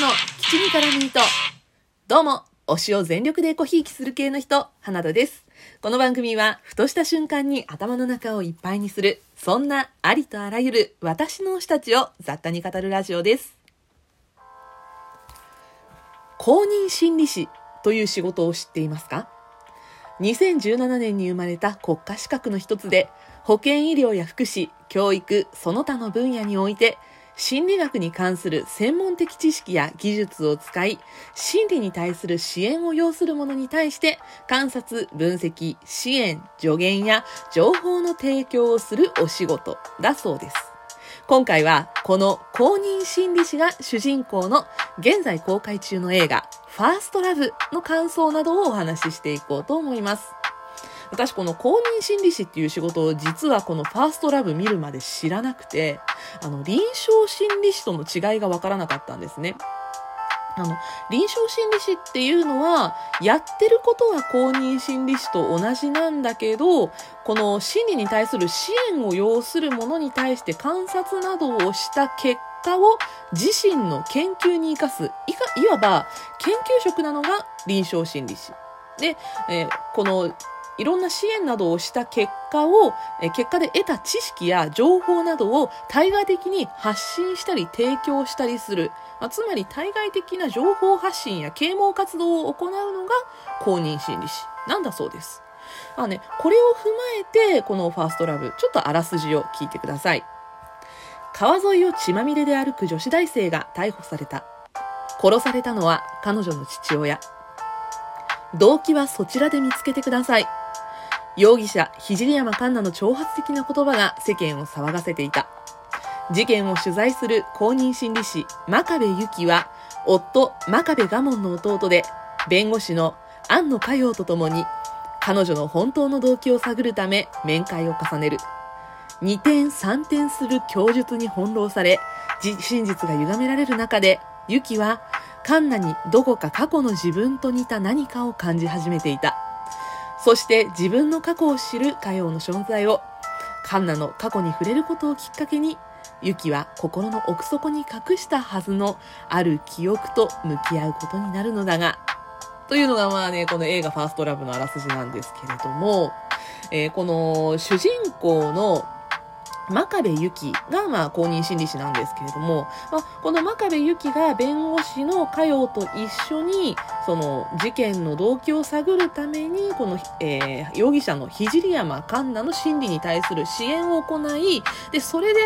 の基地に絡む糸。どうも、推しを全力でコひいきする系の人、花田です。この番組は、ふとした瞬間に頭の中をいっぱいにする、そんなありとあらゆる私の推したちを雑多に語るラジオです。公認心理師という仕事を知っていますか？2017年に生まれた国家資格の一つで、保健医療や福祉、教育、その他の分野において、心理学に関する専門的知識や技術を使い、心理に対する支援を要する者に対して、観察、分析、支援、助言や情報の提供をするお仕事だそうです。今回は、この公認心理師が主人公の現在公開中の映画、ファーストラブの感想などをお話ししていこうと思います。私この公認心理師っていう仕事を実はこのファーストラブ見るまで知らなくて、あの、臨床心理師との違いがわからなかったんですね。あの、臨床心理師っていうのは、やってることは公認心理師と同じなんだけど、この心理に対する支援を要するものに対して観察などをした結果を自身の研究に生かす、いかいわば研究職なのが臨床心理師。で、えー、このいろんな支援などをした結果を、え結果で得た知識や情報などを対外的に発信したり提供したりする。まあ、つまり対外的な情報発信や啓蒙活動を行うのが公認心理師なんだそうです。まあね、これを踏まえて、このファーストラブ、ちょっとあらすじを聞いてください。川沿いを血まみれで歩く女子大生が逮捕された。殺されたのは彼女の父親。動機はそちらで見つけてください。容疑者、聖山環奈の挑発的な言葉が世間を騒がせていた。事件を取材する公認心理師、真壁由紀は、夫、真壁我門の弟で、弁護士の安野佳代と共に、彼女の本当の動機を探るため面会を重ねる。二転三転する供述に翻弄され、真実が歪められる中で、ユキは、カンナにどこか過去の自分と似た何かを感じ始めていた。そして自分の過去を知る歌謡の存在を、カンナの過去に触れることをきっかけに、ユキは心の奥底に隠したはずのある記憶と向き合うことになるのだが、というのがまあね、この映画ファーストラブのあらすじなんですけれども、えー、この主人公の真壁由紀が、まあ、公認心理師なんですけれども、まあ、この真壁由紀が弁護士の佳代と一緒に、その事件の動機を探るために、この、えー、容疑者の聖山環奈の心理に対する支援を行い、で、それで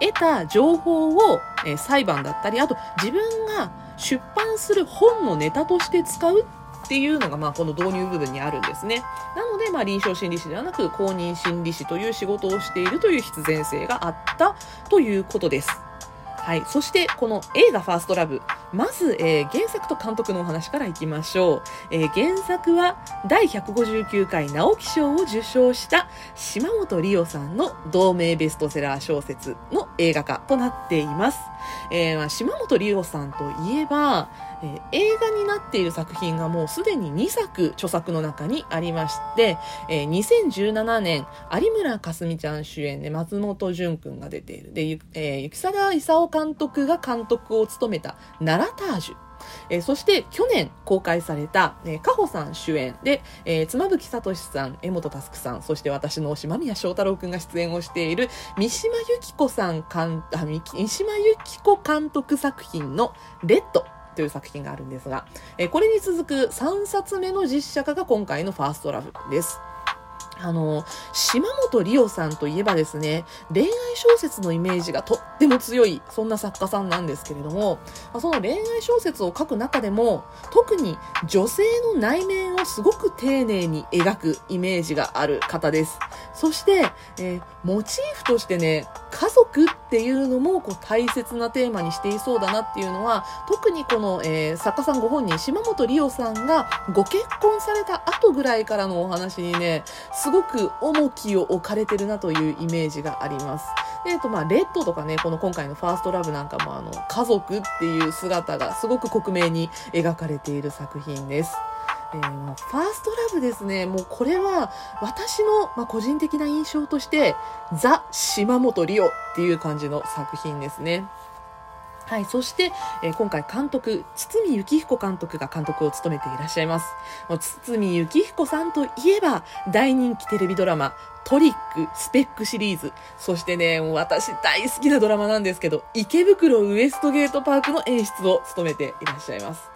得た情報を、えー、裁判だったり、あと自分が出版する本のネタとして使うっっていうのが、まあ、この導入部分にあるんですね。なので、まあ、臨床心理師ではなく、公認心理師という仕事をしているという必然性があったということです。はい。そして、この映画ファーストラブ。まず、えー、原作と監督のお話からいきましょう。えー、原作は、第159回直木賞を受賞した島本理央さんの同名ベストセラー小説の映画化となっています。えー、島本理央さんといえば、えー、映画になっている作品がもうすでに2作著作の中にありまして、えー、2017年有村架純ちゃん主演で松本潤くんが出ている。で、えー、雪貞勲監督が監督を務めたナラタージュ。えー、そして去年公開された、えー、カホさん主演。で、えー、妻夫木聡さん、江本佑さん、そして私の島宮翔太郎くんが出演をしている三島由紀子さん監、あ、三島由紀子監督作品のレッド。という作品があるんですが、えこれに続く3冊目の実写化が今回のファーストラブです。あの、島本理央さんといえばですね、恋愛小説のイメージがとっても強い、そんな作家さんなんですけれども、その恋愛小説を書く中でも、特に女性の内面をすごく丁寧に描くイメージがある方です。そして、えー、モチーフとしてね、家族っていうのもこう大切なテーマにしていそうだなっていうのは、特にこの、えー、作家さんご本人、島本理央さんがご結婚された後ぐらいからのお話にね、すごく重きを置かれてるなというイメージがあります。えっ、と、まあ、レッドとかね、この今回のファーストラブなんかもあの、家族っていう姿がすごく克明に描かれている作品です。えー、ファーストラブですね。もうこれは私の、まあ、個人的な印象として、ザ・島本リオっていう感じの作品ですね。はい、そして、えー、今回監督、堤幸彦監督が監督を務めていらっしゃいます。もう堤幸彦さんといえば、大人気テレビドラマ、トリック、スペックシリーズ。そしてね、私大好きなドラマなんですけど、池袋ウエストゲートパークの演出を務めていらっしゃいます。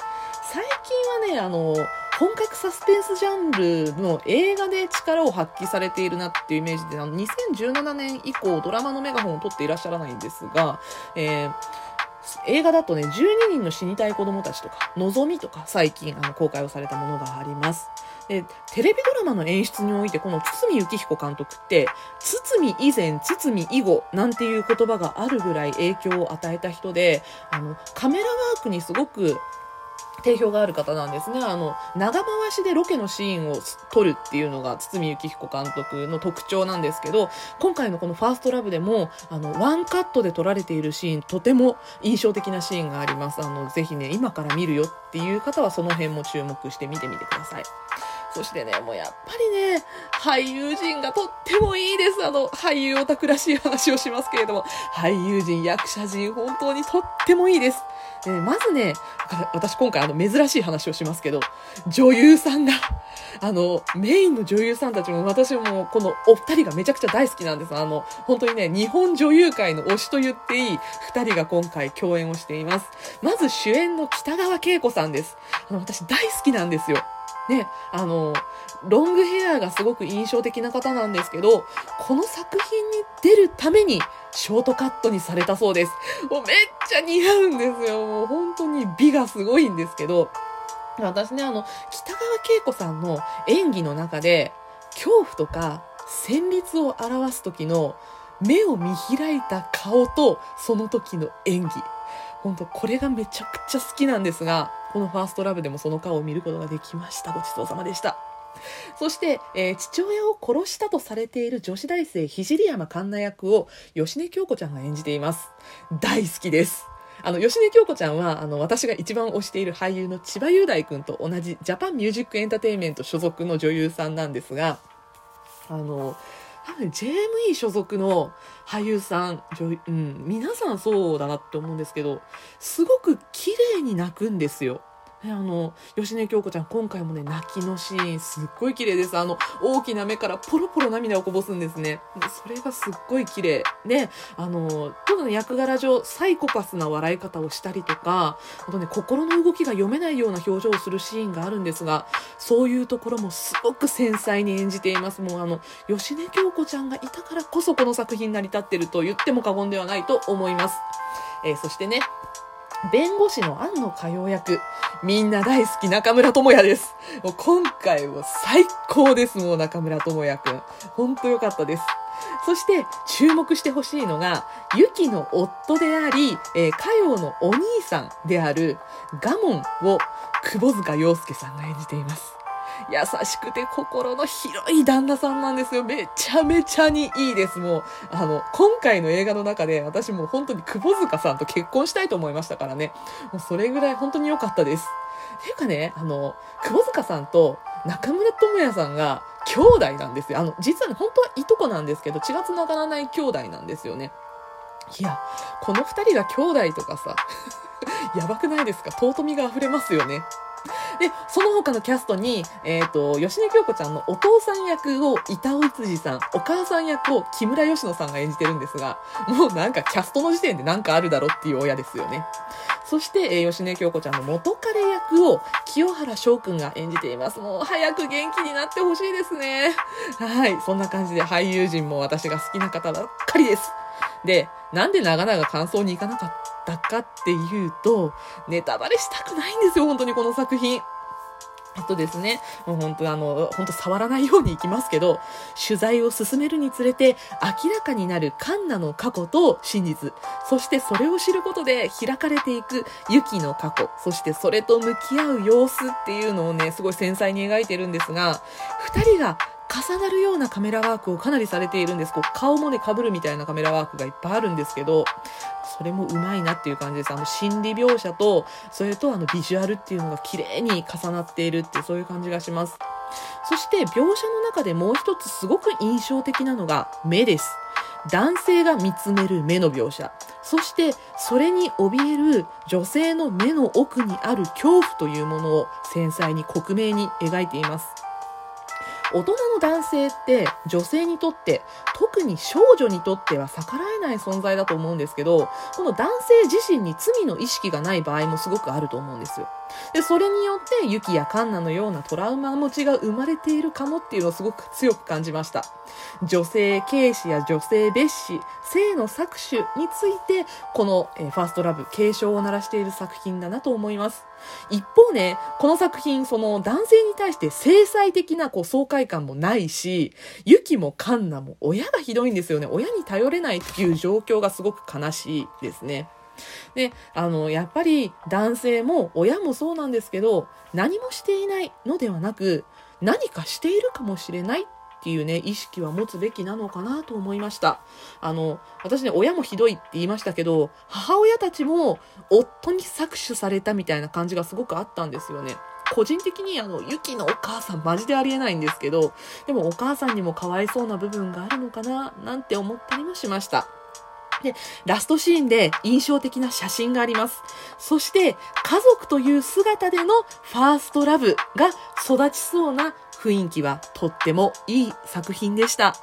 最近はね、あの、本格サスペンスジャンルの映画で力を発揮されているなっていうイメージで、あの、2017年以降ドラマのメガホンを取っていらっしゃらないんですが、えー映画だとね、12人の死にたい子供たちとか、のぞみとか最近あの公開をされたものがあります。で、テレビドラマの演出において、この堤幸彦監督って、堤以前、堤以後なんていう言葉があるぐらい影響を与えた人で、あの、カメラワークにすごく定評がある方なんですね。あの、長回しでロケのシーンを撮るっていうのが堤幸彦監督の特徴なんですけど、今回のこのファーストラブでも、あの、ワンカットで撮られているシーン、とても印象的なシーンがあります。あの、ぜひね、今から見るよっていう方はその辺も注目して見てみてください。そしてね、もうやっぱりね、俳優陣がとってもいいです。あの、俳優オタクらしい話をしますけれども、俳優陣、役者陣、本当にとってもいいです。でまずね、私今回あの珍しい話をしますけど、女優さんが、あの、メインの女優さんたちも私もこのお二人がめちゃくちゃ大好きなんです。あの、本当にね、日本女優界の推しと言っていい二人が今回共演をしています。まず主演の北川景子さんです。あの、私大好きなんですよ。ね、あの、ロングヘアがすごく印象的な方なんですけど、この作品に出るためにショートカットにされたそうです。もうめっちゃ似合うんですよ。もう本当に美がすごいんですけど、私ね、あの、北川景子さんの演技の中で、恐怖とか旋律を表す時の目を見開いた顔とその時の演技。本当これがめちゃくちゃ好きなんですが、このファーストラブでもその顔を見ることができました。ごちそうさまでした。そして、えー、父親を殺したとされている女子大生、聖山環奈役を吉根京子ちゃんが演じています。大好きです。あの、吉根京子ちゃんは、あの、私が一番推している俳優の千葉雄大君と同じジャパンミュージックエンターテインメント所属の女優さんなんですが、あの、多分 JME 所属の俳優さん、うん、皆さんそうだなって思うんですけど、すごく綺麗に泣くんですよ。ね、あの、吉根京子ちゃん、今回もね、泣きのシーン、すっごい綺麗です。あの、大きな目からポロポロ涙をこぼすんですね。それがすっごい綺麗。で、あの、ちょっとね、役柄上、サイコパスな笑い方をしたりとか、あとね、心の動きが読めないような表情をするシーンがあるんですが、そういうところもすごく繊細に演じています。もうあの、吉根京子ちゃんがいたからこそこの作品成り立ってると言っても過言ではないと思います。えー、そしてね、弁護士の庵野佳代役、みんな大好き中村智也です。もう今回も最高です、もう中村智也くん。ほんとよかったです。そして注目してほしいのが、ユキの夫であり、えー、歌謡のお兄さんであるガモンを窪塚洋介さんが演じています。優しくて心の広い旦那さんなんですよ。めちゃめちゃにいいです。もう、あの、今回の映画の中で私もう本当に窪塚さんと結婚したいと思いましたからね。もうそれぐらい本当に良かったです。ていうかね、あの、窪塚さんと中村智也さんが兄弟なんですよ。あの、実はね、本当はいとこなんですけど、血が繋がらない兄弟なんですよね。いや、この二人が兄弟とかさ、やばくないですか？尊みが溢れますよね。で、その他のキャストに、えっ、ー、と、吉根京子ちゃんのお父さん役を板尾辻さん、お母さん役を木村佳乃さんが演じてるんですが、もうなんかキャストの時点でなんかあるだろっていう親ですよね。そして、えー、吉根京子ちゃんの元彼役を清原翔くんが演じています。もう早く元気になってほしいですね。はい。そんな感じで俳優陣も私が好きな方ばっかりです。で、なんで長々感想に行かなかったたかっていうと、ネタバレしたくないんですよ、本当にこの作品。えっとですね、もう本当あの、本当触らないようにいきますけど、取材を進めるにつれて明らかになるカンナの過去と真実、そしてそれを知ることで開かれていくユキの過去、そしてそれと向き合う様子っていうのをね、すごい繊細に描いてるんですが、二人が重なるようなカメラワークをかなりされているんです。こう顔もね、被るみたいなカメラワークがいっぱいあるんですけど、それもうまいなっていう感じです。あの、心理描写と、それとあの、ビジュアルっていうのが綺麗に重なっているっていう、そういう感じがします。そして、描写の中でもう一つすごく印象的なのが目です。男性が見つめる目の描写、そしてそれに怯える女性の目の奥にある恐怖というものを繊細に克明に描いています。大人の男性って女性にとって特に少女にとっては逆らえない存在だと思うんですけどこの男性自身に罪の意識がない場合もすごくあると思うんですよ。でそれによってユキやカンナのようなトラウマ持ちが生まれているかもっていうのをすごく強く感じました。女性軽視や女性蔑視性の搾取についてこの、えファーストラブ警鐘を鳴らしている作品だなと思います。一方ねこの作品その男性に対して制裁的なこう爽快感もないしユキもカンナも親がひどいんですよね。親に頼れないっていう状況がすごく悲しいですね。で、あの、やっぱり男性も親もそうなんですけど、何もしていないのではなく、何かしているかもしれないっていうね、意識は持つべきなのかなと思いました。あの、私ね、親もひどいって言いましたけど、母親たちも夫に搾取されたみたいな感じがすごくあったんですよね。個人的にあの、ユキのお母さんマジでありえないんですけど、でもお母さんにもかわいそうな部分があるのかな、なんて思ったりもしました。で、ラストシーンで印象的な写真があります。そして、家族という姿でのファーストラブが育ちそうな雰囲気はとってもいい作品でした。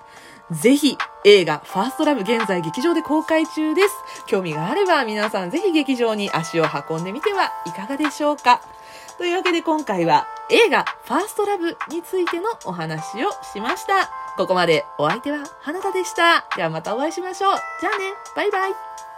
ぜひ映画ファーストラブ現在劇場で公開中です。興味があれば皆さんぜひ劇場に足を運んでみてはいかがでしょうか。というわけで今回は映画ファーストラブについてのお話をしました。ここまでお相手は花田でした。ではまたお会いしましょう。じゃあね、バイバイ。